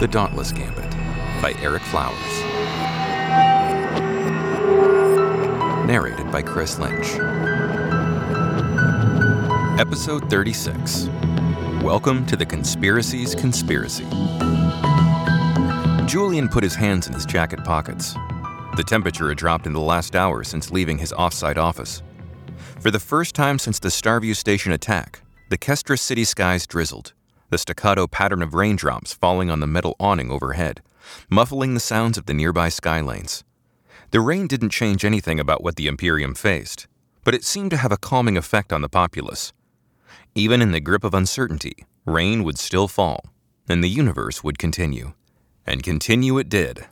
The Dauntless Gambit by Erik Flowers. Narrated by Chris Lynch. Episode 36 Welcome to the Conspiracy's Conspiracy. Julian put his hands in his jacket pockets. The temperature had dropped in the last hour since leaving his offsite office. For the first time since the Starview Station attack, the Kestra city skies drizzled, the staccato pattern of raindrops falling on the metal awning overhead, muffling the sounds of the nearby skylanes. The rain didn't change anything about what the Imperium faced, but it seemed to have a calming effect on the populace. Even in the grip of uncertainty, rain would still fall, and the universe would continue. And continue it did,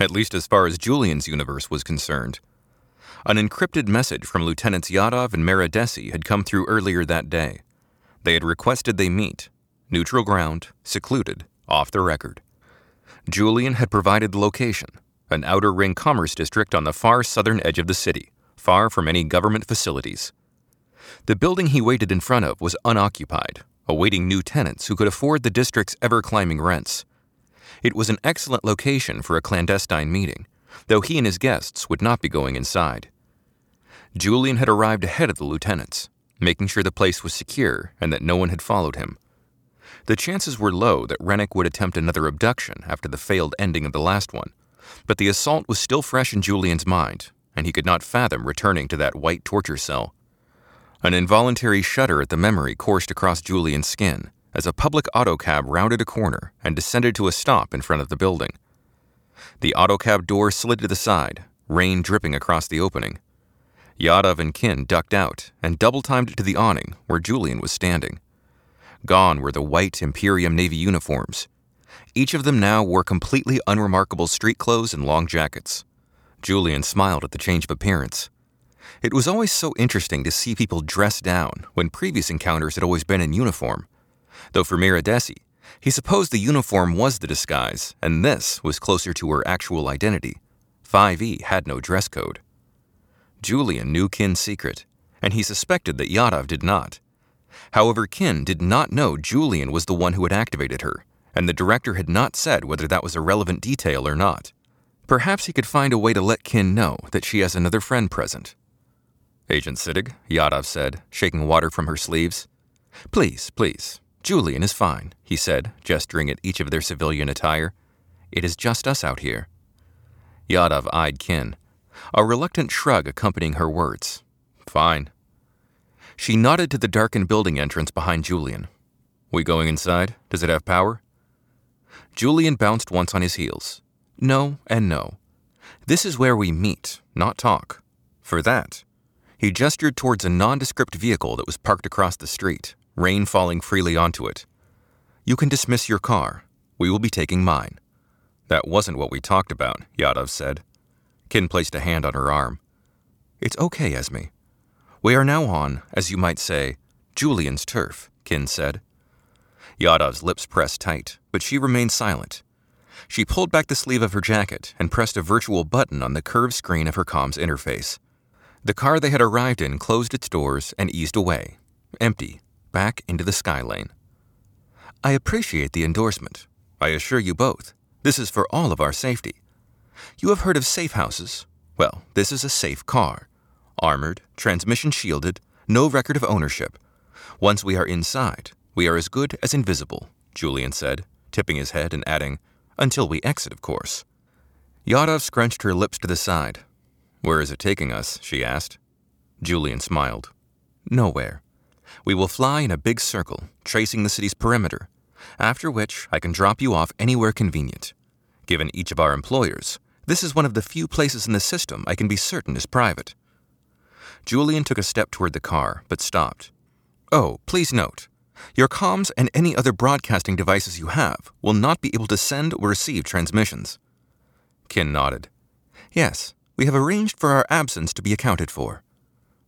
at least as far as Julian's universe was concerned. An encrypted message from Lieutenants Yadav and Meridesi had come through earlier that day. They had requested they meet, neutral ground, secluded, off the record. Julian had provided the location, an outer ring commerce district on the far southern edge of the city, far from any government facilities. The building he waited in front of was unoccupied, awaiting new tenants who could afford the district's ever climbing rents. It was an excellent location for a clandestine meeting, though he and his guests would not be going inside. Julian had arrived ahead of the lieutenants, making sure the place was secure and that no one had followed him. The chances were low that Rennick would attempt another abduction after the failed ending of the last one, but the assault was still fresh in Julian's mind, and he could not fathom returning to that white torture cell. An involuntary shudder at the memory coursed across Julian's skin as a public autocab rounded a corner and descended to a stop in front of the building. The autocab door slid to the side, rain dripping across the opening. Yadav and Qin ducked out and double timed to the awning where Julian was standing. Gone were the white Imperium Navy uniforms. Each of them now wore completely unremarkable street clothes and long jackets. Julian smiled at the change of appearance. It was always so interesting to see people dressed down when previous encounters had always been in uniform. Though for Meridesi, he supposed the uniform was the disguise, and this was closer to her actual identity. 5E had no dress code. Julian knew Qin's secret, and he suspected that Yadav did not. However, Qin did not know Julian was the one who had activated her, and the director had not said whether that was a relevant detail or not. Perhaps he could find a way to let Qin know that she has another friend present. Agent Siddig, Yadav said, shaking water from her sleeves. Please, please. Julian is fine, he said, gesturing at each of their civilian attire. It is just us out here. Yadav eyed Qin, a reluctant shrug accompanying her words. Fine. She nodded to the darkened building entrance behind Julian. We going inside? Does it have power? Julian bounced once on his heels. No and no. This is where we meet, not talk. For that, he gestured towards a nondescript vehicle that was parked across the street, rain falling freely onto it. You can dismiss your car. We will be taking mine. That wasn't what we talked about, Yadav said. Qin placed a hand on her arm. It's okay, Esme. We are now on, as you might say, Julian's turf, Qin said. Yadav's lips pressed tight, but she remained silent. She pulled back the sleeve of her jacket and pressed a virtual button on the curved screen of her comms interface. The car they had arrived in closed its doors and eased away, empty, back into the sky lane. I appreciate the endorsement. I assure you both, this is for all of our safety. You have heard of safe houses? Well, this is a safe car. Armored, transmission shielded, no record of ownership. Once we are inside, we are as good as invisible, Julian said, tipping his head and adding, until we exit, of course. Yadav scrunched her lips to the side. Where is it taking us? she asked. Julian smiled. Nowhere. We will fly in a big circle, tracing the city's perimeter, after which I can drop you off anywhere convenient. Given each of our employers, this is one of the few places in the system I can be certain is private. Julian took a step toward the car, but stopped. Oh, please note your comms and any other broadcasting devices you have will not be able to send or receive transmissions. Qin nodded. Yes, we have arranged for our absence to be accounted for.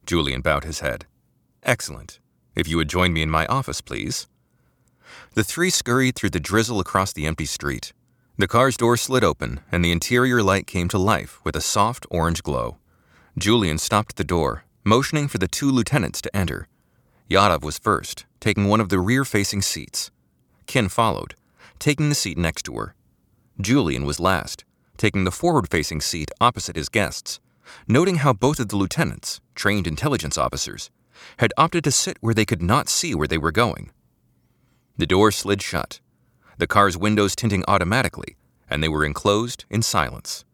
Julian bowed his head. Excellent. If you would join me in my office, please. The three scurried through the drizzle across the empty street. The car's door slid open, and the interior light came to life with a soft orange glow. Julian stopped at the door, motioning for the two lieutenants to enter. Yadav was first, taking one of the rear facing seats. Qin followed, taking the seat next to her, Julian was last, taking the forward facing seat opposite his guests, noting how both of the lieutenants, trained intelligence officers, had opted to sit where they could not see where they were going. The door slid shut, the car's windows tinting automatically, and they were enclosed in silence.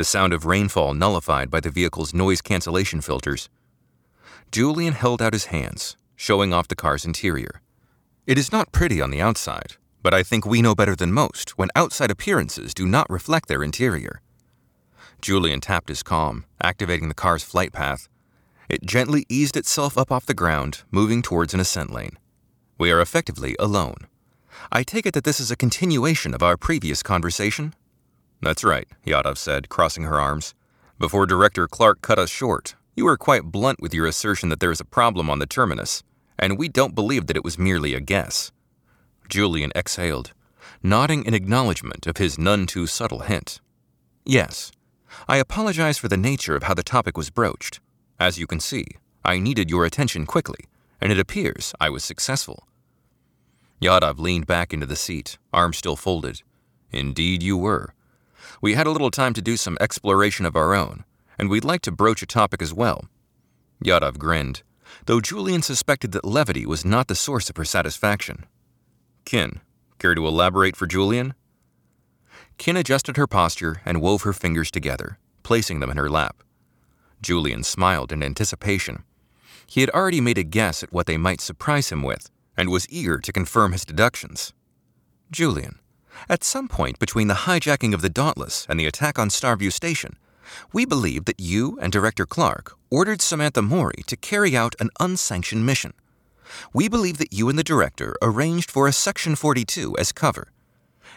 The sound of rainfall nullified by the vehicle's noise cancellation filters. Julian held out his hands, showing off the car's interior. It is not pretty on the outside, but I think we know better than most when outside appearances do not reflect their interior. Julian tapped his com, activating the car's flight path. It gently eased itself up off the ground, moving towards an ascent lane. We are effectively alone. I take it that this is a continuation of our previous conversation? That's right, Yadav said, crossing her arms. Before Director Clarke cut us short, you were quite blunt with your assertion that there is a problem on the terminus, and we don't believe that it was merely a guess. Julian exhaled, nodding in acknowledgement of his none too subtle hint. Yes, I apologize for the nature of how the topic was broached. As you can see, I needed your attention quickly, and it appears I was successful. Yadav leaned back into the seat, arms still folded. Indeed, you were. We had a little time to do some exploration of our own, and we'd like to broach a topic as well. Yadav grinned, though Julian suspected that levity was not the source of her satisfaction. Qin, care to elaborate for Julian? Qin adjusted her posture and wove her fingers together, placing them in her lap. Julian smiled in anticipation. He had already made a guess at what they might surprise him with, and was eager to confirm his deductions. Julian, at some point between the hijacking of the Dauntless and the attack on Starview Station, we believe that you and Director Clarke ordered Samantha Mori to carry out an unsanctioned mission. We believe that you and the director arranged for a Section 42 as cover.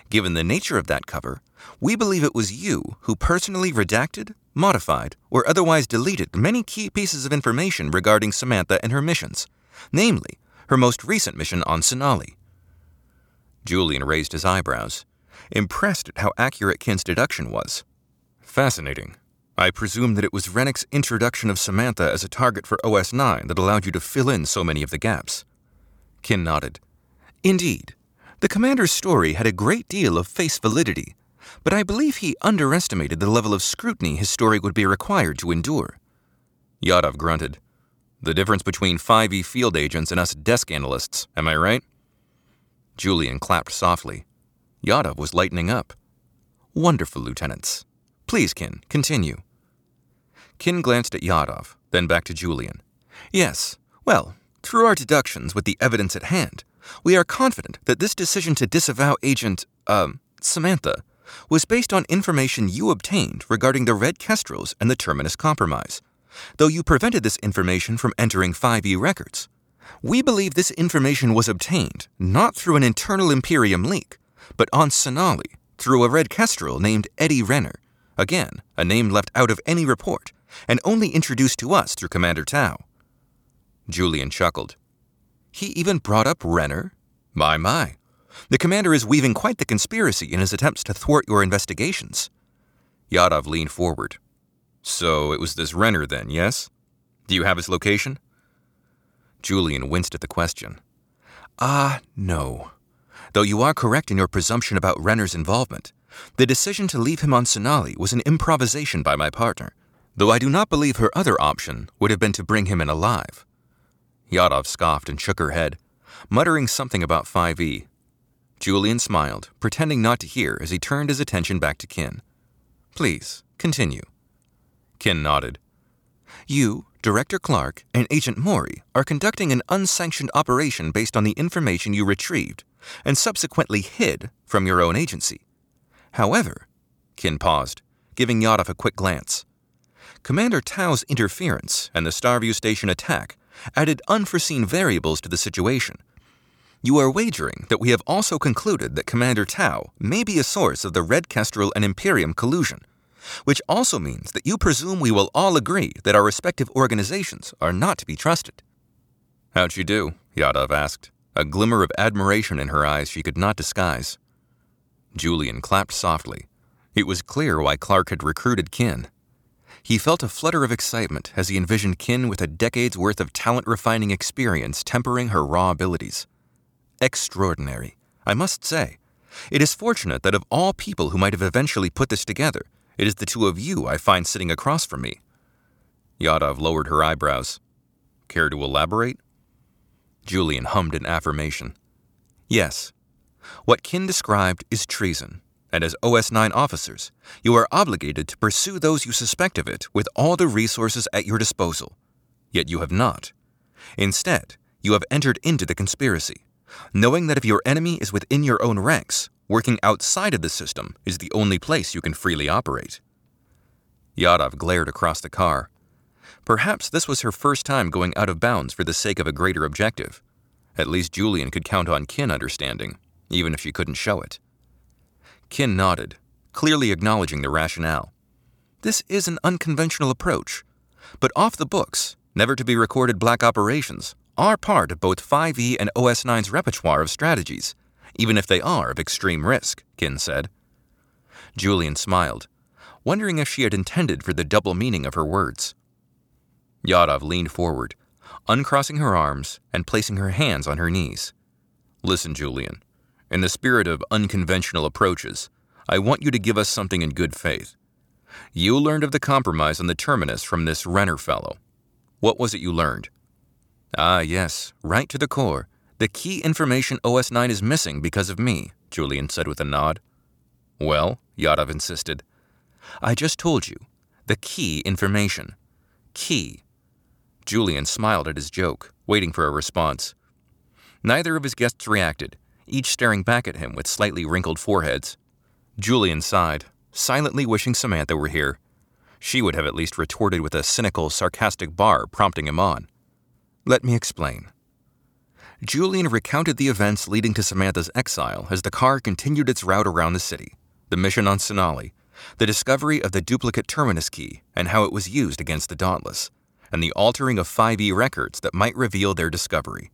Given the nature of that cover, we believe it was you who personally redacted, modified, or otherwise deleted many key pieces of information regarding Samantha and her missions, namely, her most recent mission on Sonali. Julian raised his eyebrows, impressed at how accurate Qin's deduction was. Fascinating. I presume that it was Rennick's introduction of Samantha as a target for OS 9 that allowed you to fill in so many of the gaps. Qin nodded. Indeed. The commander's story had a great deal of face validity, but I believe he underestimated the level of scrutiny his story would be required to endure. Yadav grunted. The difference between 5e field agents and us desk analysts, am I right? Julian clapped softly. Yadav was lightening up. Wonderful, lieutenants. Please, Qin, continue. Qin glanced at Yadav, then back to Julian. Yes, well, through our deductions with the evidence at hand, we are confident that this decision to disavow Agent, um, Samantha, was based on information you obtained regarding the Red Kestrels and the Terminus Compromise, though you prevented this information from entering 5e records. We believe this information was obtained not through an internal Imperium leak, but on Sonali through a Red Kestrel named Eddie Renner, Again, a name left out of any report, and only introduced to us through Commander Tau. Julian chuckled. He even brought up Renner? My, my. The commander is weaving quite the conspiracy in his attempts to thwart your investigations. Yadav leaned forward. So it was this Renner then, yes? Do you have his location? Julian winced at the question. Ah, no. Though you are correct in your presumption about Renner's involvement, the decision to leave him on Sonali was an improvisation by my partner, though I do not believe her other option would have been to bring him in alive. Yadav scoffed and shook her head, muttering something about 5e. Julian smiled, pretending not to hear as he turned his attention back to Qin. Please, continue. Qin nodded. You, Director Clarke, and Agent Mori are conducting an unsanctioned operation based on the information you retrieved and subsequently hid from your own agency. However, Qin paused, giving Yadav a quick glance. Commander Tau's interference and the Starview Station attack added unforeseen variables to the situation. You are wagering that we have also concluded that Commander Tau may be a source of the Red Kestrel and Imperium collusion, which also means that you presume we will all agree that our respective organizations are not to be trusted. How'd you do? Yadav asked, a glimmer of admiration in her eyes she could not disguise. Julian clapped softly. It was clear why Clarke had recruited Qin. He felt a flutter of excitement as he envisioned Qin with a decade's worth of talent refining experience tempering her raw abilities. Extraordinary, I must say, It is fortunate that of all people who might have eventually put this together, it is the two of you I find sitting across from me. Yadav lowered her eyebrows. Care to elaborate? Julian hummed an affirmation. Yes. What Qin described is treason, and as OS 9 officers, you are obligated to pursue those you suspect of it with all the resources at your disposal. Yet you have not. Instead, you have entered into the conspiracy, knowing that if your enemy is within your own ranks, working outside of the system is the only place you can freely operate. Yadav glared across the car. Perhaps this was her first time going out of bounds for the sake of a greater objective. At least Julian could count on Qin understanding, even if she couldn't show it. Qin nodded, clearly acknowledging the rationale. This is an unconventional approach, but off the books, never to be recorded black operations are part of both 5e and OS9's repertoire of strategies, even if they are of extreme risk, Qin said. Julian smiled, wondering if she had intended for the double meaning of her words. Yadav leaned forward, uncrossing her arms and placing her hands on her knees. Listen, Julian. In the spirit of unconventional approaches, I want you to give us something in good faith. You learned of the compromise on the terminus from this Renner fellow. What was it you learned? Ah, yes, right to the core. The key information OS 9 is missing because of me, Julian said with a nod. Well, Yadav insisted. I just told you. The key information. Key. Julian smiled at his joke, waiting for a response. Neither of his guests reacted, each staring back at him with slightly wrinkled foreheads. Julian sighed, silently wishing Samantha were here. She would have at least retorted with a cynical, sarcastic bar prompting him on. Let me explain. Julian recounted the events leading to Samantha's exile as the car continued its route around the city, the mission on Sonali, the discovery of the duplicate terminus key and how it was used against the Dauntless, and the altering of 5e records that might reveal their discovery.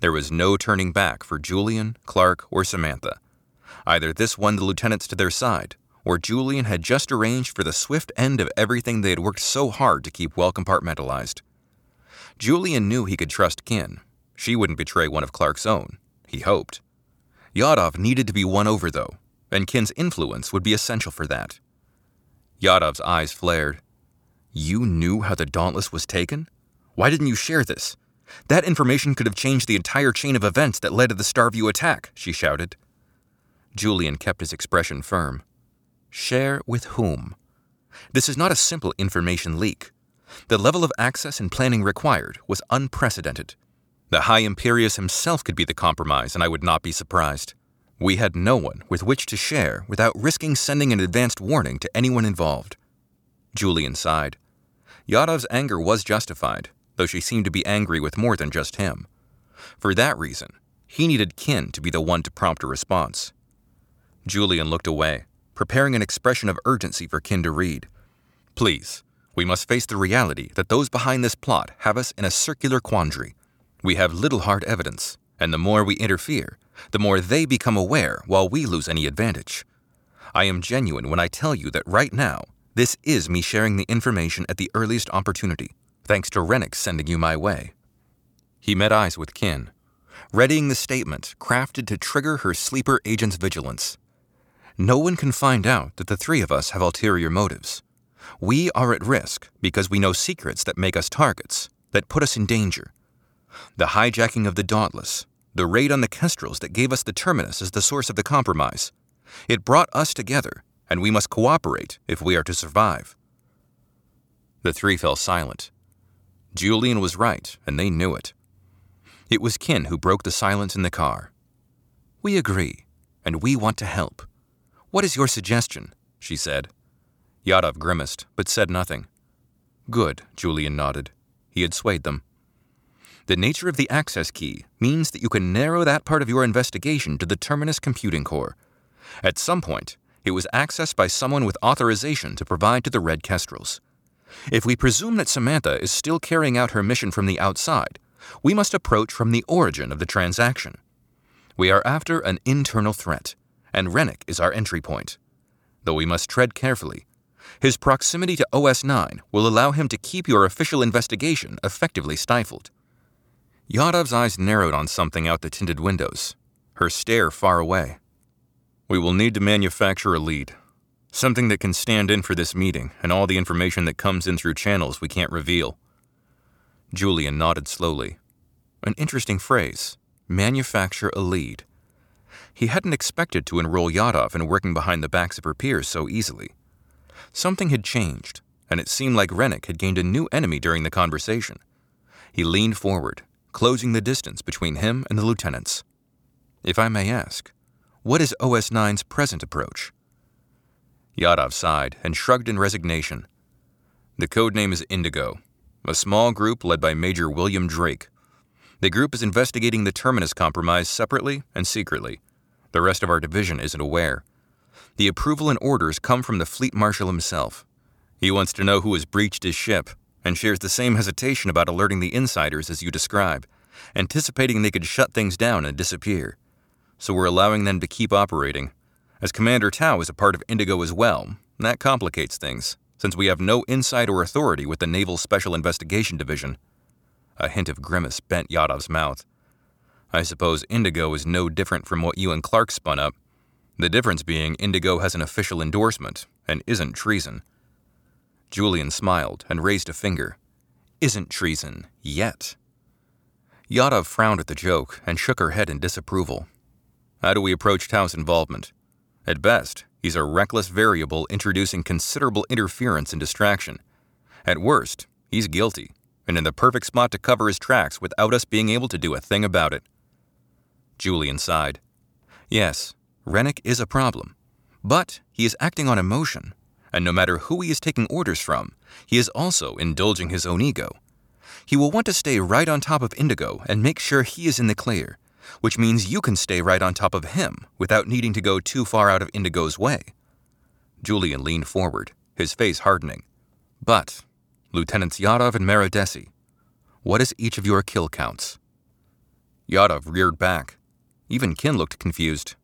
There was no turning back for Julian, Clarke, or Samantha. Either this won the lieutenants to their side, or Julian had just arranged for the swift end of everything they had worked so hard to keep well compartmentalized. Julian knew he could trust Qin. She wouldn't betray one of Clarke's own, he hoped. Yadav needed to be won over, though, and Qin's influence would be essential for that. Yadav's eyes flared. You knew how the Dauntless was taken? Why didn't you share this? That information could have changed the entire chain of events that led to the Starview attack, she shouted. Julian kept his expression firm. Share with whom? This is not a simple information leak. The level of access and planning required was unprecedented. The High Imperius himself could be the compromise, and I would not be surprised. We had no one with which to share without risking sending an advanced warning to anyone involved. Julian sighed. Yadav's anger was justified, though she seemed to be angry with more than just him. For that reason, he needed Qin to be the one to prompt a response. Julian looked away, preparing an expression of urgency for Qin to read. Please, we must face the reality that those behind this plot have us in a circular quandary. We have little hard evidence, and the more we interfere, the more they become aware while we lose any advantage. I am genuine when I tell you that right now, this is me sharing the information at the earliest opportunity thanks to Rennick sending you my way. He met eyes with Qin, readying the statement crafted to trigger her sleeper agent's vigilance. No one can find out that the three of us have ulterior motives. We are at risk because we know secrets that make us targets, that put us in danger. The hijacking of the Dauntless, the raid on the Kestrels that gave us the Terminus as the source of the compromise. It brought us together, and we must cooperate if we are to survive. The three fell silent, Julian was right, and they knew it. It was Qin who broke the silence in the car. We agree, and we want to help. What is your suggestion? she said. Yadav grimaced, but said nothing. Good, Julian nodded. He had swayed them. The nature of the access key means that you can narrow that part of your investigation to the Terminus computing core. At some point, it was accessed by someone with authorization to provide to the Red Kestrels. If we presume that Samantha is still carrying out her mission from the outside, we must approach from the origin of the transaction. We are after an internal threat, and Rennick is our entry point. Though we must tread carefully. His proximity to OS 9 will allow him to keep your official investigation effectively stifled. Yadav's eyes narrowed on something out the tinted windows, her stare far away. We will need to manufacture a lead. Something that can stand in for this meeting and all the information that comes in through channels we can't reveal. Julian nodded slowly. An interesting phrase manufacture a lead. He hadn't expected to enroll Yadav in working behind the backs of her peers so easily. Something had changed, and it seemed like Rennick had gained a new enemy during the conversation. He leaned forward, closing the distance between him and the lieutenants. If I may ask, what is OS 9's present approach? Yadav sighed and shrugged in resignation. The code name is Indigo, a small group led by Major William Drake. The group is investigating the Terminus compromise separately and secretly. The rest of our division isn't aware. The approval and orders come from the Fleet Marshal himself. He wants to know who has breached his ship and shares the same hesitation about alerting the insiders as you describe, anticipating they could shut things down and disappear so we're allowing them to keep operating. As Commander Tau is a part of Indigo as well, that complicates things, since we have no insight or authority with the Naval Special Investigation Division. A hint of grimace bent Yadav's mouth. I suppose Indigo is no different from what you and Clarke spun up. The difference being Indigo has an official endorsement and isn't treason. Julian smiled and raised a finger. Isn't treason yet. Yadav frowned at the joke and shook her head in disapproval. How do we approach Tau's involvement? At best, he's a reckless variable introducing considerable interference and distraction. At worst, he's guilty, and in the perfect spot to cover his tracks without us being able to do a thing about it. Julian sighed. Yes, Rennick is a problem, but he is acting on emotion, and no matter who he is taking orders from, he is also indulging his own ego. He will want to stay right on top of Indigo and make sure he is in the clear, which means you can stay right on top of him without needing to go too far out of Indigo's way. Julian leaned forward, his face hardening. But, Lieutenants Yadav and Meridesi, what is each of your kill counts? Yadav reared back. Even Qin looked confused.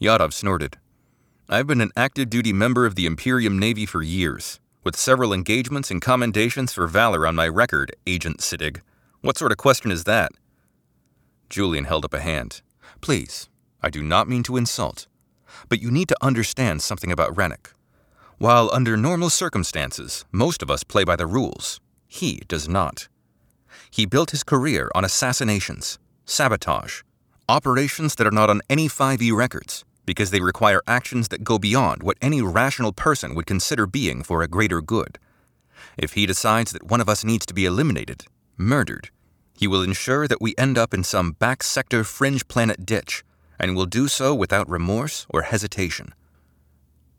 Yadav snorted. I've been an active duty member of the Imperium Navy for years, with several engagements and commendations for valor on my record, Agent Siddig. What sort of question is that? Julian held up a hand. Please, I do not mean to insult, but you need to understand something about Rennick. While under normal circumstances, most of us play by the rules, he does not. He built his career on assassinations, sabotage, operations that are not on any 5e records because they require actions that go beyond what any rational person would consider being for a greater good. If he decides that one of us needs to be eliminated, murdered, he will ensure that we end up in some back sector fringe planet ditch, and will do so without remorse or hesitation.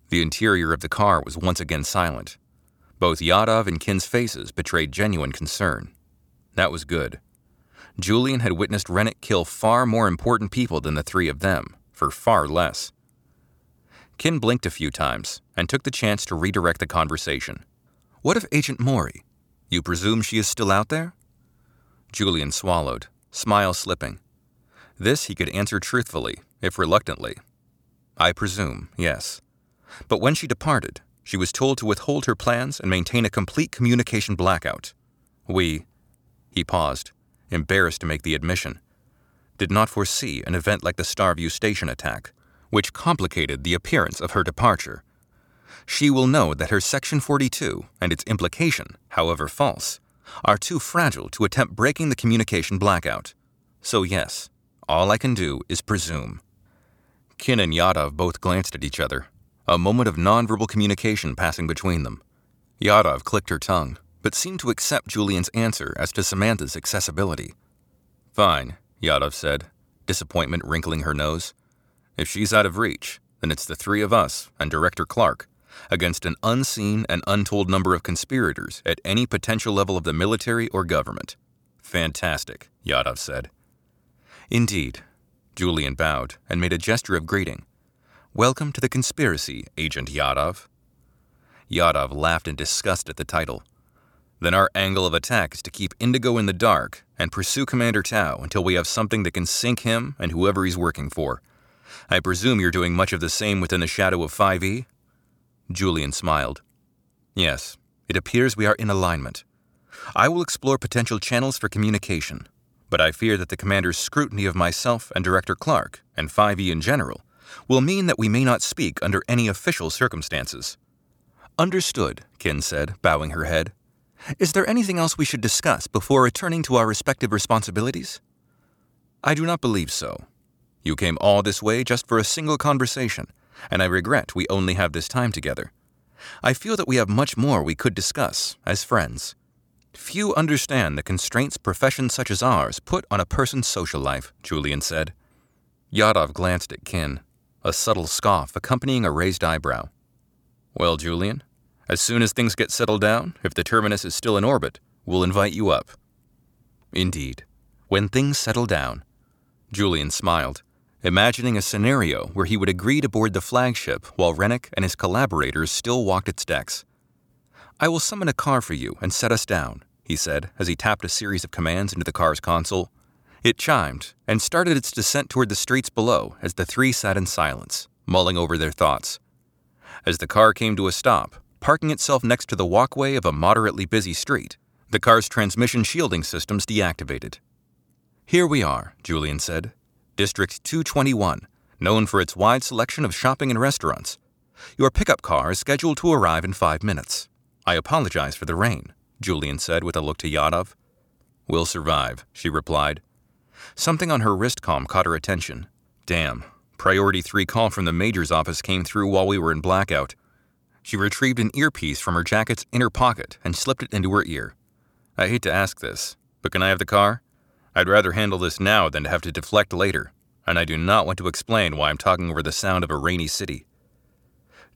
The interior of the car was once again silent. Both Yadav and Qin's faces betrayed genuine concern. That was good. Julian had witnessed Rennick kill far more important people than the three of them, for far less. Qin blinked a few times and took the chance to redirect the conversation. What of Agent Mori? You presume she is still out there? Julian swallowed, smile slipping. This he could answer truthfully, if reluctantly. I presume, yes. But when she departed, she was told to withhold her plans and maintain a complete communication blackout. We, he paused, embarrassed to make the admission, did not foresee an event like the Starview Station attack, which complicated the appearance of her departure. She will know that her Section 42 and its implication, however false, are too fragile to attempt breaking the communication blackout. So, yes, all I can do is presume. Qin and Yadav both glanced at each other, a moment of nonverbal communication passing between them. Yadav clicked her tongue, but seemed to accept Julian's answer as to Samantha's accessibility. Fine, Yadav said, disappointment wrinkling her nose. If she's out of reach, then it's the three of us and Director Clarke against an unseen and untold number of conspirators at any potential level of the military or government. Fantastic, Yadav said. Indeed. Julian bowed and made a gesture of greeting. Welcome to the conspiracy, Agent Yadav. Yadav laughed in disgust at the title. Then our angle of attack is to keep Indigo in the dark and pursue Commander Tau until we have something that can sink him and whoever he's working for. I presume you're doing much of the same within the shadow of 5e? Julian smiled. Yes, it appears we are in alignment. I will explore potential channels for communication, but I fear that the commander's scrutiny of myself and Director Clarke, and 5e in general, will mean that we may not speak under any official circumstances. Understood, Qin said, bowing her head. Is there anything else we should discuss before returning to our respective responsibilities? I do not believe so. You came all this way just for a single conversation, and I regret we only have this time together. I feel that we have much more we could discuss as friends. Few understand the constraints professions such as ours put on a person's social life, Julian said. Yadav glanced at Qin, a subtle scoff accompanying a raised eyebrow. Well, Julian, as soon as things get settled down, if the terminus is still in orbit, we'll invite you up. Indeed. When things settle down. Julian smiled, imagining a scenario where he would agree to board the flagship while Rennick and his collaborators still walked its decks. I will summon a car for you and set us down, he said as he tapped a series of commands into the car's console. It chimed and started its descent toward the streets below as the three sat in silence, mulling over their thoughts. As the car came to a stop, parking itself next to the walkway of a moderately busy street. The car's transmission shielding systems deactivated. Here we are, Julian said. District 221, known for its wide selection of shopping and restaurants. Your pickup car is scheduled to arrive in five minutes. I apologize for the rain, Julian said with a look to Yadav. We'll survive, she replied. Something on her wristcom caught her attention. Damn, Priority 3 call from the Major's office came through while we were in blackout. She retrieved an earpiece from her jacket's inner pocket and slipped it into her ear. I hate to ask this, but can I have the car? I'd rather handle this now than to have to deflect later, and I do not want to explain why I'm talking over the sound of a rainy city.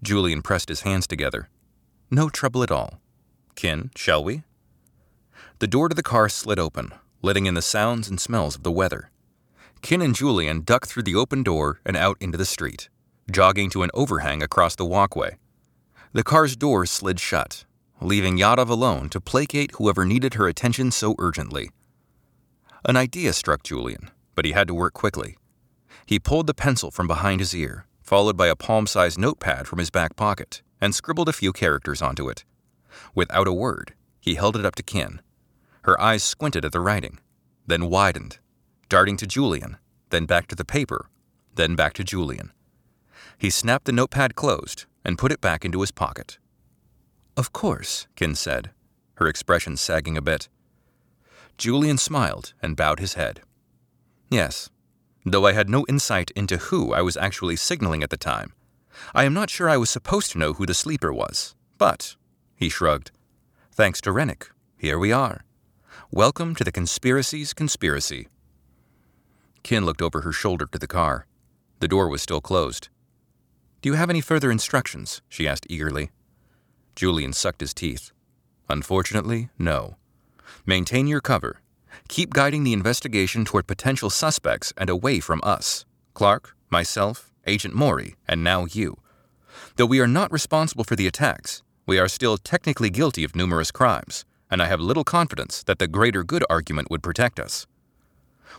Julian pressed his hands together. No trouble at all. Qin, shall we? The door to the car slid open, letting in the sounds and smells of the weather. Qin and Julian ducked through the open door and out into the street, jogging to an overhang across the walkway. The car's door slid shut, leaving Yadav alone to placate whoever needed her attention so urgently. An idea struck Julian, but he had to work quickly. He pulled the pencil from behind his ear, followed by a palm sized notepad from his back pocket, and scribbled a few characters onto it. Without a word, he held it up to Qin. Her eyes squinted at the writing, then widened, darting to Julian, then back to the paper, then back to Julian. He snapped the notepad closed and put it back into his pocket. Of course, Qin said, her expression sagging a bit. Julian smiled and bowed his head. Yes, though I had no insight into who I was actually signaling at the time. I am not sure I was supposed to know who the sleeper was, but, he shrugged, thanks to Rennick, here we are. Welcome to the conspiracy's conspiracy. Qin looked over her shoulder to the car. The door was still closed. Do you have any further instructions? she asked eagerly. Julian sucked his teeth. Unfortunately, no. Maintain your cover. Keep guiding the investigation toward potential suspects and away from us Clarke, myself, Agent Mori, and now you. Though we are not responsible for the attacks, we are still technically guilty of numerous crimes, and I have little confidence that the greater good argument would protect us.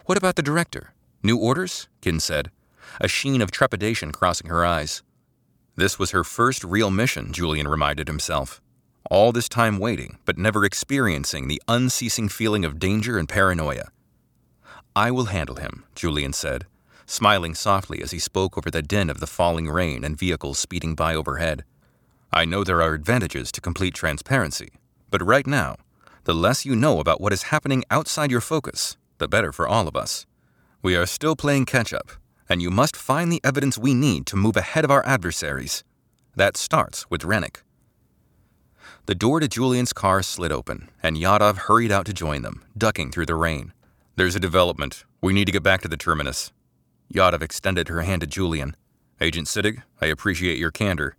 What about the director? New orders? Qin said, a sheen of trepidation crossing her eyes. This was her first real mission, Julian reminded himself. All this time waiting, but never experiencing the unceasing feeling of danger and paranoia. I will handle him, Julian said, smiling softly as he spoke over the din of the falling rain and vehicles speeding by overhead. I know there are advantages to complete transparency, but right now, the less you know about what is happening outside your focus, the better for all of us. We are still playing catch up, and you must find the evidence we need to move ahead of our adversaries. That starts with Rennick. The door to Julian's car slid open, and Yadav hurried out to join them, ducking through the rain. There's a development. We need to get back to the terminus. Yadav extended her hand to Julian. Agent Siddig, I appreciate your candor.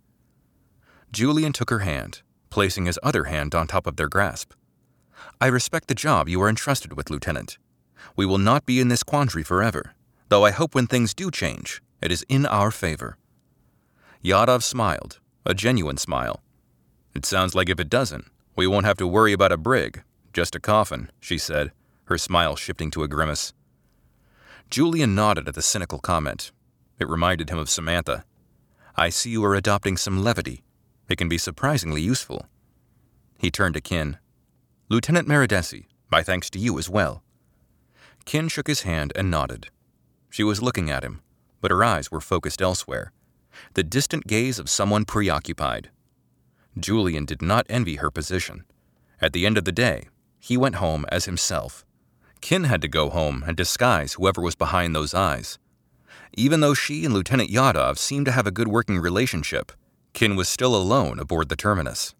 Julian took her hand, placing his other hand on top of their grasp. I respect the job you are entrusted with, Lieutenant. We will not be in this quandary forever though I hope when things do change, it is in our favor. Yadav smiled, a genuine smile. It sounds like if it doesn't, we won't have to worry about a brig, just a coffin, she said, her smile shifting to a grimace. Julian nodded at the cynical comment. It reminded him of Samantha. I see you are adopting some levity. It can be surprisingly useful. He turned to Qin. Lieutenant Meridesi, my thanks to you as well. Qin shook his hand and nodded. She was looking at him, but her eyes were focused elsewhere, the distant gaze of someone preoccupied. Julian did not envy her position. At the end of the day, he went home as himself. Qin had to go home and disguise whoever was behind those eyes. Even though she and Lieutenant Yadav seemed to have a good working relationship, Qin was still alone aboard the terminus.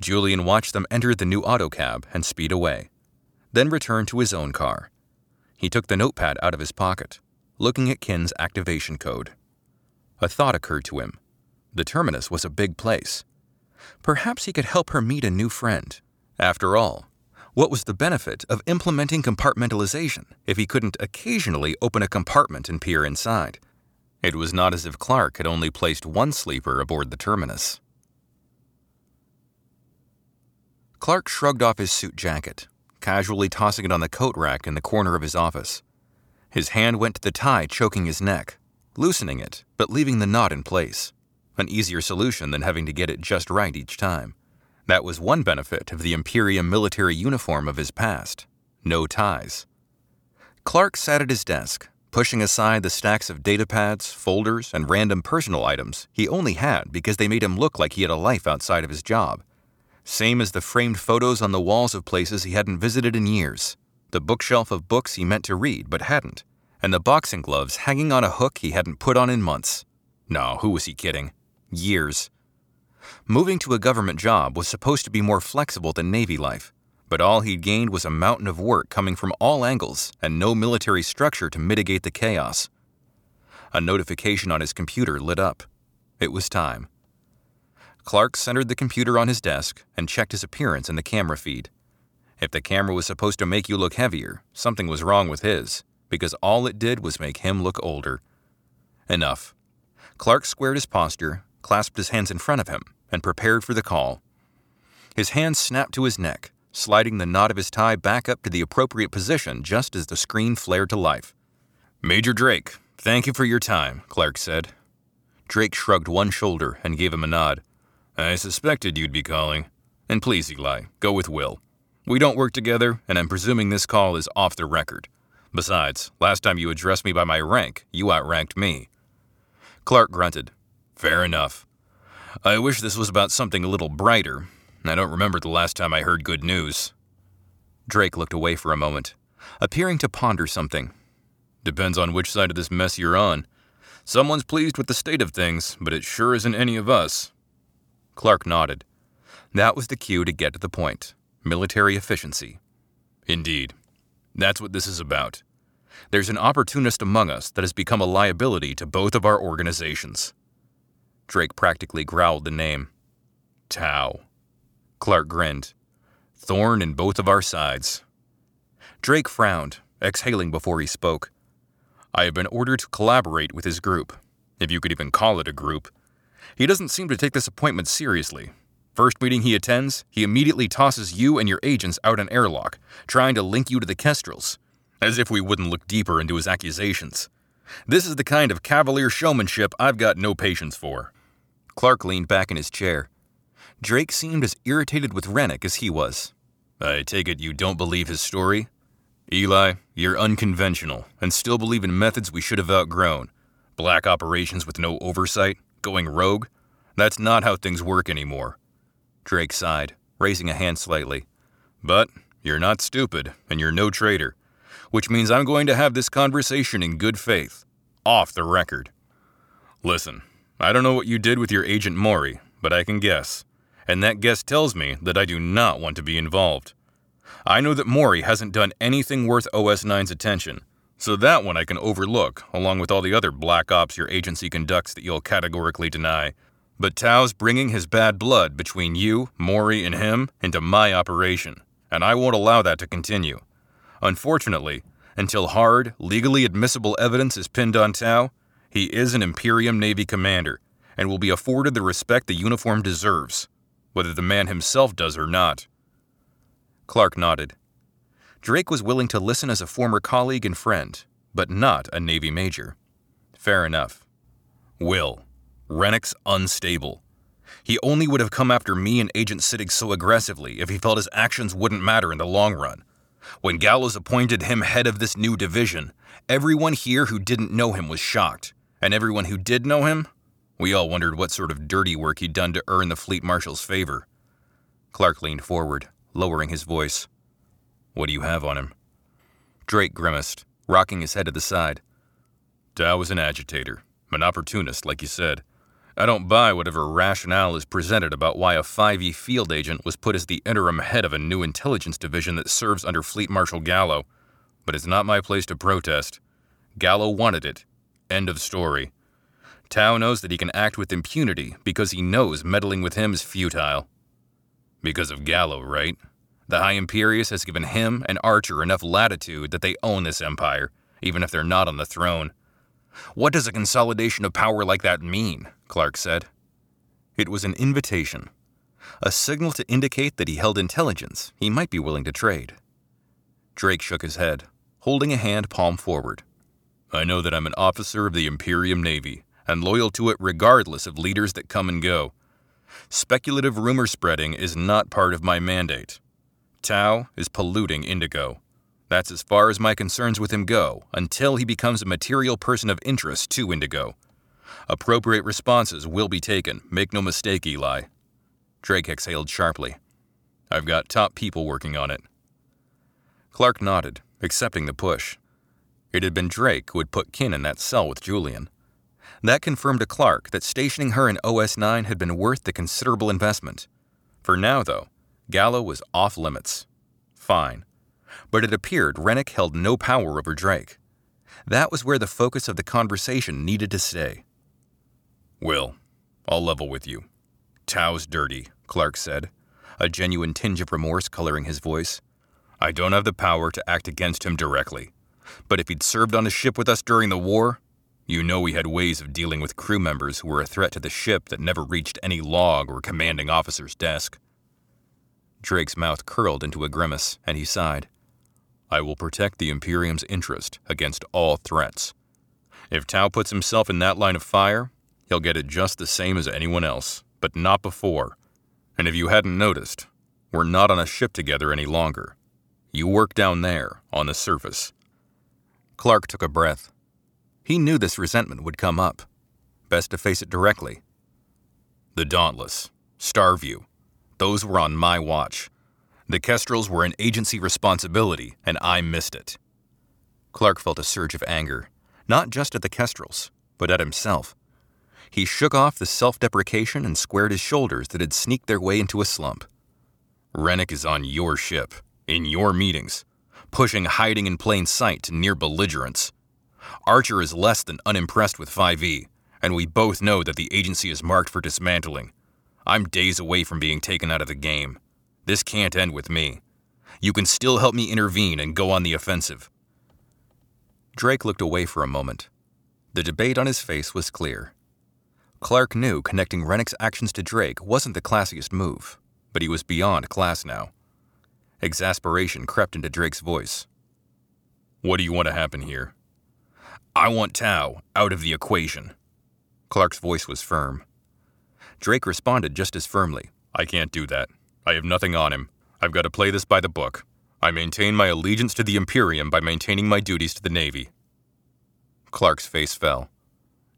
Julian watched them enter the new autocab and speed away, then returned to his own car. He took the notepad out of his pocket, looking at Qin's activation code. A thought occurred to him. The terminus was a big place. Perhaps he could help her meet a new friend. After all, what was the benefit of implementing compartmentalization if he couldn't occasionally open a compartment and peer inside? It was not as if Clarke had only placed one sleeper aboard the terminus. Clarke shrugged off his suit jacket, casually tossing it on the coat rack in the corner of his office. His hand went to the tie choking his neck, loosening it, but leaving the knot in place. An easier solution than having to get it just right each time. That was one benefit of the Imperium military uniform of his past no ties. Clarke sat at his desk, pushing aside the stacks of datapads, folders, and random personal items he only had because they made him look like he had a life outside of his job. Same as the framed photos on the walls of places he hadn't visited in years, the bookshelf of books he meant to read but hadn't, and the boxing gloves hanging on a hook he hadn't put on in months. No, who was he kidding? Years. Moving to a government job was supposed to be more flexible than Navy life, but all he'd gained was a mountain of work coming from all angles and no military structure to mitigate the chaos. A notification on his computer lit up. It was time. Clarke centered the computer on his desk and checked his appearance in the camera feed. If the camera was supposed to make you look heavier, something was wrong with his, because all it did was make him look older. Enough. Clarke squared his posture, clasped his hands in front of him, and prepared for the call. His hands snapped to his neck, sliding the knot of his tie back up to the appropriate position just as the screen flared to life. Major Drake, thank you for your time, Clarke said. Drake shrugged one shoulder and gave him a nod. I suspected you'd be calling. And please, Eli, go with Will. We don't work together, and I'm presuming this call is off the record. Besides, last time you addressed me by my rank, you outranked me. Clarke grunted. Fair enough. I wish this was about something a little brighter. I don't remember the last time I heard good news. Drake looked away for a moment, appearing to ponder something. Depends on which side of this mess you're on. Someone's pleased with the state of things, but it sure isn't any of us. Clarke nodded. That was the cue to get to the point military efficiency. Indeed. That's what this is about. There's an opportunist among us that has become a liability to both of our organizations. Drake practically growled the name. Tau. Clarke grinned. Thorn in both of our sides. Drake frowned, exhaling before he spoke. I have been ordered to collaborate with his group, if you could even call it a group. He doesn't seem to take this appointment seriously. First meeting he attends, he immediately tosses you and your agents out an airlock, trying to link you to the Kestrels, as if we wouldn't look deeper into his accusations. This is the kind of cavalier showmanship I've got no patience for. Clarke leaned back in his chair. Drake seemed as irritated with Rennick as he was. I take it you don't believe his story? Eli, you're unconventional and still believe in methods we should have outgrown. Black operations with no oversight, going rogue. That's not how things work anymore. Drake sighed, raising a hand slightly. But you're not stupid, and you're no traitor, which means I'm going to have this conversation in good faith, off the record. Listen, I don't know what you did with your agent Mori, but I can guess, and that guess tells me that I do not want to be involved. I know that Mori hasn't done anything worth OS 9's attention, so that one I can overlook, along with all the other black ops your agency conducts that you'll categorically deny. But Tau's bringing his bad blood between you, Mori, and him into my operation, and I won't allow that to continue. Unfortunately, until hard, legally admissible evidence is pinned on Tau, he is an Imperium Navy commander and will be afforded the respect the uniform deserves, whether the man himself does or not. Clarke nodded. Drake was willing to listen as a former colleague and friend, but not a Navy major. Fair enough. Will. Rennick's unstable. He only would have come after me and Agent Siddig so aggressively if he felt his actions wouldn't matter in the long run. When Gallows appointed him head of this new division, everyone here who didn't know him was shocked, and everyone who did know him, we all wondered what sort of dirty work he'd done to earn the fleet marshal's favor. Clarke leaned forward, lowering his voice. What do you have on him? Drake grimaced, rocking his head to the side. Tau is an agitator, an opportunist, like you said. I don't buy whatever rationale is presented about why a 5e field agent was put as the interim head of a new intelligence division that serves under Fleet Marshal Gallo, but it's not my place to protest. Gallo wanted it. End of story. Tau knows that he can act with impunity because he knows meddling with him is futile. Because of Gallo, right? The High Imperius has given him and Archer enough latitude that they own this empire, even if they're not on the throne. What does a consolidation of power like that mean? Clarke said. It was an invitation, a signal to indicate that he held intelligence he might be willing to trade. Drake shook his head, holding a hand palm forward. I know that I'm an officer of the Imperium Navy, and loyal to it regardless of leaders that come and go. Speculative rumor spreading is not part of my mandate. Tau is polluting Indigo. That's as far as my concerns with him go until he becomes a material person of interest to Indigo. Appropriate responses will be taken, make no mistake, Eli. Drake exhaled sharply. I've got top people working on it. Clarke nodded, accepting the push. It had been Drake who had put Qin in that cell with Julian. That confirmed to Clarke that stationing her in OS 9 had been worth the considerable investment. For now, though, Gallo was off limits. Fine but it appeared Rennick held no power over Drake. That was where the focus of the conversation needed to stay. Will, I'll level with you. Tau's dirty, Clarke said, a genuine tinge of remorse coloring his voice. I don't have the power to act against him directly, but if he'd served on a ship with us during the war, you know we had ways of dealing with crew members who were a threat to the ship that never reached any log or commanding officer's desk. Drake's mouth curled into a grimace, and he sighed. I will protect the Imperium's interest against all threats. If Tau puts himself in that line of fire, he'll get it just the same as anyone else, but not before. And if you hadn't noticed, we're not on a ship together any longer. You work down there, on the surface. Clarke took a breath. He knew this resentment would come up. Best to face it directly. The Dauntless, Starview, those were on my watch. The Kestrels were an agency responsibility, and I missed it. Clarke felt a surge of anger, not just at the Kestrels, but at himself. He shook off the self deprecation and squared his shoulders that had sneaked their way into a slump. Rennick is on your ship, in your meetings, pushing hiding in plain sight to near belligerence. Archer is less than unimpressed with 5e, and we both know that the agency is marked for dismantling. I'm days away from being taken out of the game. This can't end with me. You can still help me intervene and go on the offensive. Drake looked away for a moment. The debate on his face was clear. Clarke knew connecting Rennick's actions to Drake wasn't the classiest move, but he was beyond class now. Exasperation crept into Drake's voice. What do you want to happen here? I want Tau out of the equation. Clarke's voice was firm. Drake responded just as firmly. I can't do that. I have nothing on him. I've got to play this by the book. I maintain my allegiance to the Imperium by maintaining my duties to the Navy. Clarke's face fell.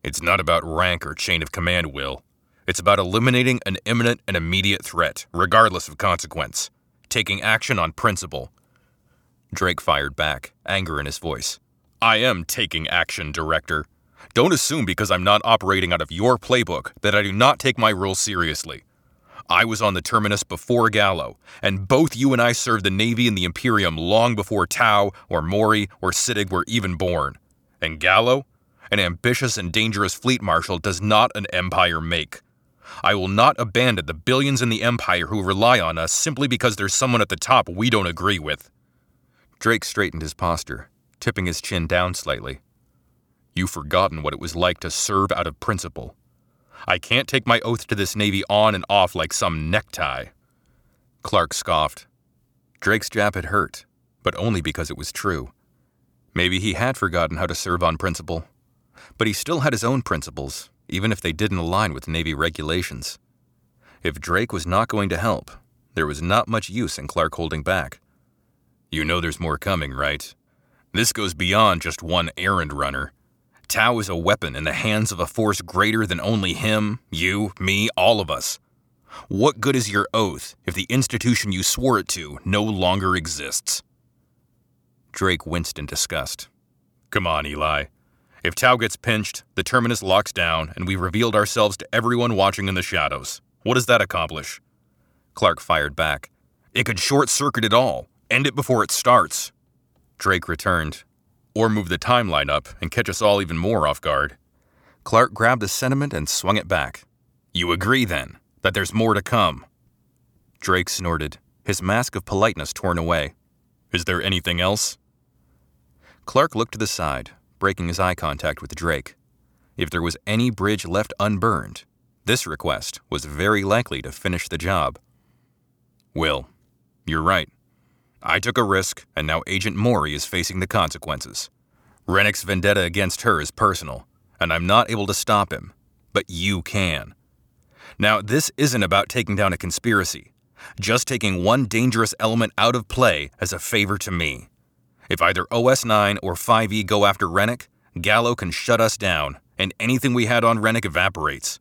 It's not about rank or chain of command, Will. It's about eliminating an imminent and immediate threat, regardless of consequence. Taking action on principle. Drake fired back, anger in his voice. I am taking action, Director. Don't assume because I'm not operating out of your playbook that I do not take my role seriously. I was on the terminus before Gallo, and both you and I served the Navy and the Imperium long before Tau or Mori or Siddig were even born. And Gallo? An ambitious and dangerous fleet marshal does not an empire make. I will not abandon the billions in the Empire who rely on us simply because there's someone at the top we don't agree with. Drake straightened his posture, tipping his chin down slightly. You've forgotten what it was like to serve out of principle. I can't take my oath to this Navy on and off like some necktie. Clarke scoffed. Drake's jab had hurt, but only because it was true. Maybe he had forgotten how to serve on principle. But he still had his own principles, even if they didn't align with Navy regulations. If Drake was not going to help, there was not much use in Clarke holding back. You know there's more coming, right? This goes beyond just one errand runner. Tau is a weapon in the hands of a force greater than only him, you, me, all of us. What good is your oath if the institution you swore it to no longer exists? Drake winced in disgust. Come on, Eli. If Tau gets pinched, the terminus locks down, and we've revealed ourselves to everyone watching in the shadows. What does that accomplish? Clarke fired back. It could short circuit it all, end it before it starts. Drake returned. Or move the timeline up and catch us all even more off guard. Clarke grabbed the sentiment and swung it back. You agree, then, that there's more to come? Drake snorted, his mask of politeness torn away. Is there anything else? Clarke looked to the side, breaking his eye contact with Drake. If there was any bridge left unburned, this request was very likely to finish the job. Will, you're right. I took a risk, and now Agent Mori is facing the consequences. Rennick's vendetta against her is personal, and I'm not able to stop him, but you can. Now, this isn't about taking down a conspiracy, just taking one dangerous element out of play as a favor to me. If either OS 9 or 5E go after Rennick, Gallo can shut us down, and anything we had on Rennick evaporates.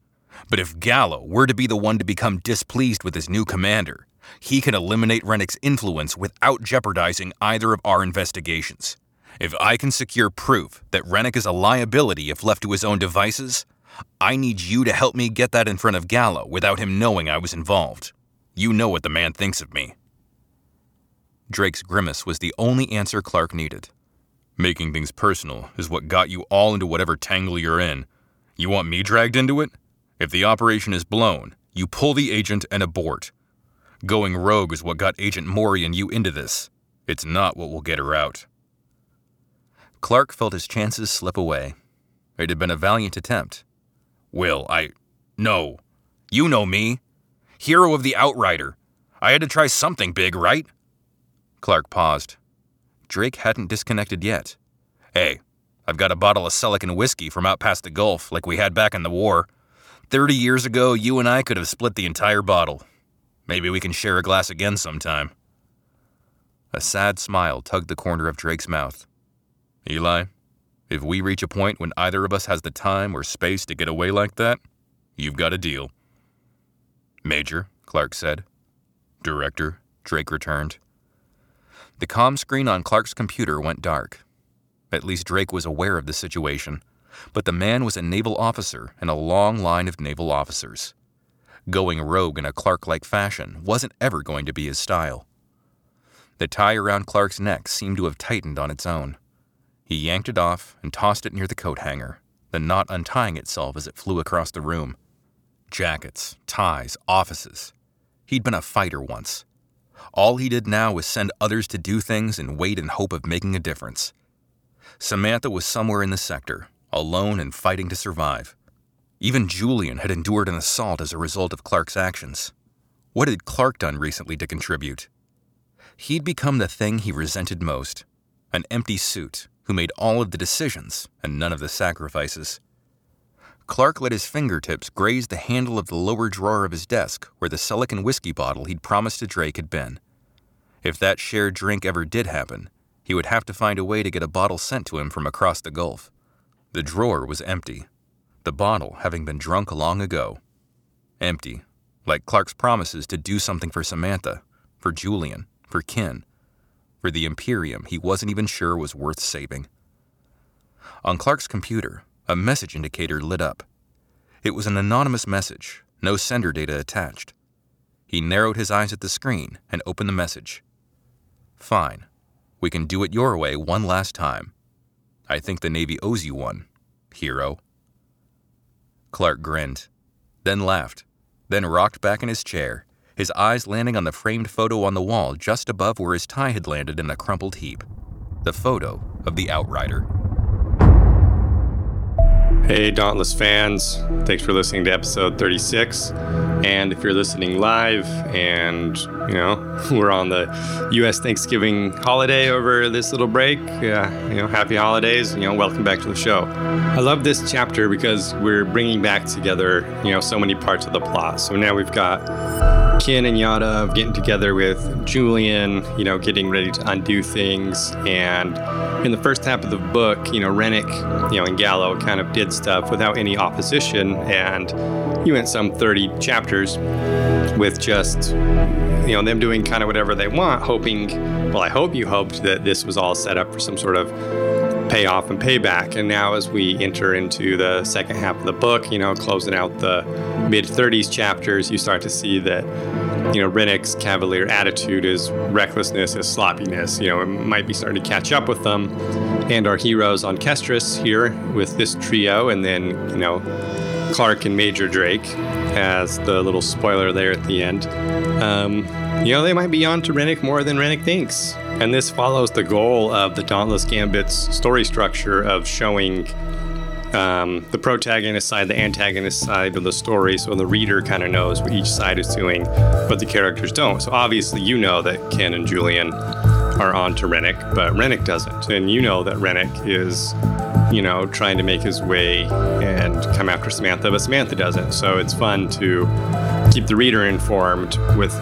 But if Gallo were to be the one to become displeased with his new commander, he can eliminate Rennick's influence without jeopardizing either of our investigations. If I can secure proof that Rennick is a liability if left to his own devices, I need you to help me get that in front of Gallo without him knowing I was involved. You know what the man thinks of me. Drake's grimace was the only answer Clarke needed. Making things personal is what got you all into whatever tangle you're in. You want me dragged into it? If the operation is blown, you pull the agent and abort. Going rogue is what got Agent Mori and you into this. It's not what will get her out. Clarke felt his chances slip away. It had been a valiant attempt. Will, I. No. You know me. Hero of the Outrider. I had to try something big, right? Clarke paused. Drake hadn't disconnected yet. Hey, I've got a bottle of Selican whiskey from out past the Gulf, like we had back in the war. Thirty years ago, you and I could have split the entire bottle. Maybe we can share a glass again sometime. A sad smile tugged the corner of Drake's mouth. Eli, if we reach a point when either of us has the time or space to get away like that, you've got a deal. Major, Clarke said. Director, Drake returned. The com screen on Clarke's computer went dark. At least Drake was aware of the situation, but the man was a naval officer in a long line of naval officers. Going rogue in a Clarke like fashion wasn't ever going to be his style. The tie around Clarke's neck seemed to have tightened on its own. He yanked it off and tossed it near the coat hanger, the knot untying itself as it flew across the room. Jackets, ties, offices. He'd been a fighter once. All he did now was send others to do things and wait in hope of making a difference. Samantha was somewhere in the sector, alone and fighting to survive. Even Julian had endured an assault as a result of Clarke's actions. What had Clarke done recently to contribute? He'd become the thing he resented most an empty suit who made all of the decisions and none of the sacrifices. Clark let his fingertips graze the handle of the lower drawer of his desk where the Selican whiskey bottle he'd promised to Drake had been. If that shared drink ever did happen, he would have to find a way to get a bottle sent to him from across the Gulf. The drawer was empty, the bottle having been drunk long ago. Empty, like Clarke's promises to do something for Samantha, for Julian, for Qin, for the Imperium he wasn't even sure was worth saving. On Clarke's computer, a message indicator lit up. It was an anonymous message, no sender data attached. He narrowed his eyes at the screen and opened the message. Fine. We can do it your way one last time. I think the Navy owes you one, hero. Clarke grinned, then laughed, then rocked back in his chair, his eyes landing on the framed photo on the wall just above where his tie had landed in the crumpled heap. The photo of the Outrider. Hey, Dauntless fans. Thanks for listening to episode 36. And if you're listening live and, you know, we're on the U.S. Thanksgiving holiday over this little break, you know, happy holidays. You know, welcome back to the show. I love this chapter because we're bringing back together, you know, so many parts of the plot. So now we've got Qin and Yadav getting together with Julian, you know, getting ready to undo things. And in the first half of the book, you know, Rennick, you know, and Gallo kind of did stuff without any opposition. And you went some 30 chapters with just, you know, them doing kind of whatever they want, hoping, well, I hope you hoped that this was all set up for some sort of payoff and payback. And now, as we enter into the second half of the book, you know, closing out the mid 30s chapters, you start to see that, you know, Rennick's cavalier attitude is recklessness, is sloppiness. You know, it might be starting to catch up with them. And our heroes on Kestris here with this trio, and then, you know, Clarke and Major Drake as the little spoiler there at the end. Um, you know, they might be on to Rennick more than Rennick thinks. And this follows the goal of the Dauntless Gambit's story structure of showing um, the protagonist side, the antagonist side of the story, so the reader kind of knows what each side is doing, but the characters don't. So obviously, you know that Qin and Julian are on to Rennick, but Rennick doesn't. And you know that Rennick is, you know, trying to make his way and come after Samantha, but Samantha doesn't. So it's fun to keep the reader informed with,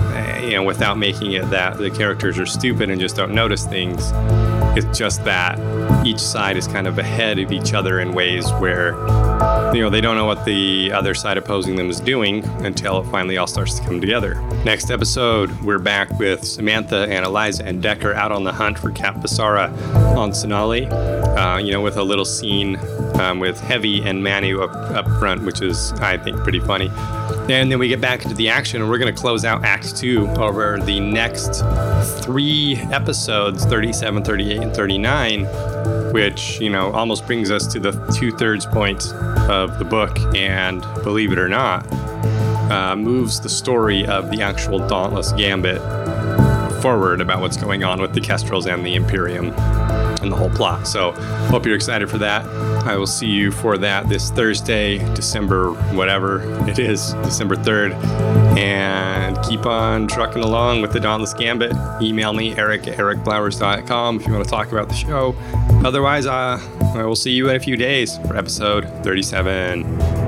you know, without making it that the characters are stupid and just don't notice things. It's just that each side is kind of ahead of each other in ways where, you know, they don't know what the other side opposing them is doing until it finally all starts to come together. Next episode, we're back with Samantha and Eliza and Decker out on the hunt for Cap Basara on Sonali, uh, you know, with a little scene um, with Heavy and Manu up, up front, which is, I think, pretty funny. And then we get back into the action, and we're going to close out Act 2 over the next three episodes 37, 38, and 39, which, you know, almost brings us to the two thirds point of the book. And believe it or not, uh, moves the story of the actual Dauntless Gambit forward about what's going on with the Kestrels and the Imperium and the whole plot. So, hope you're excited for that. I will see you for that this Thursday, December whatever it is, December 3rd. And keep on trucking along with the Dauntless Gambit. Email me, erik at erikflowers.com if you want to talk about the show. Otherwise, uh, I will see you in a few days for episode 37.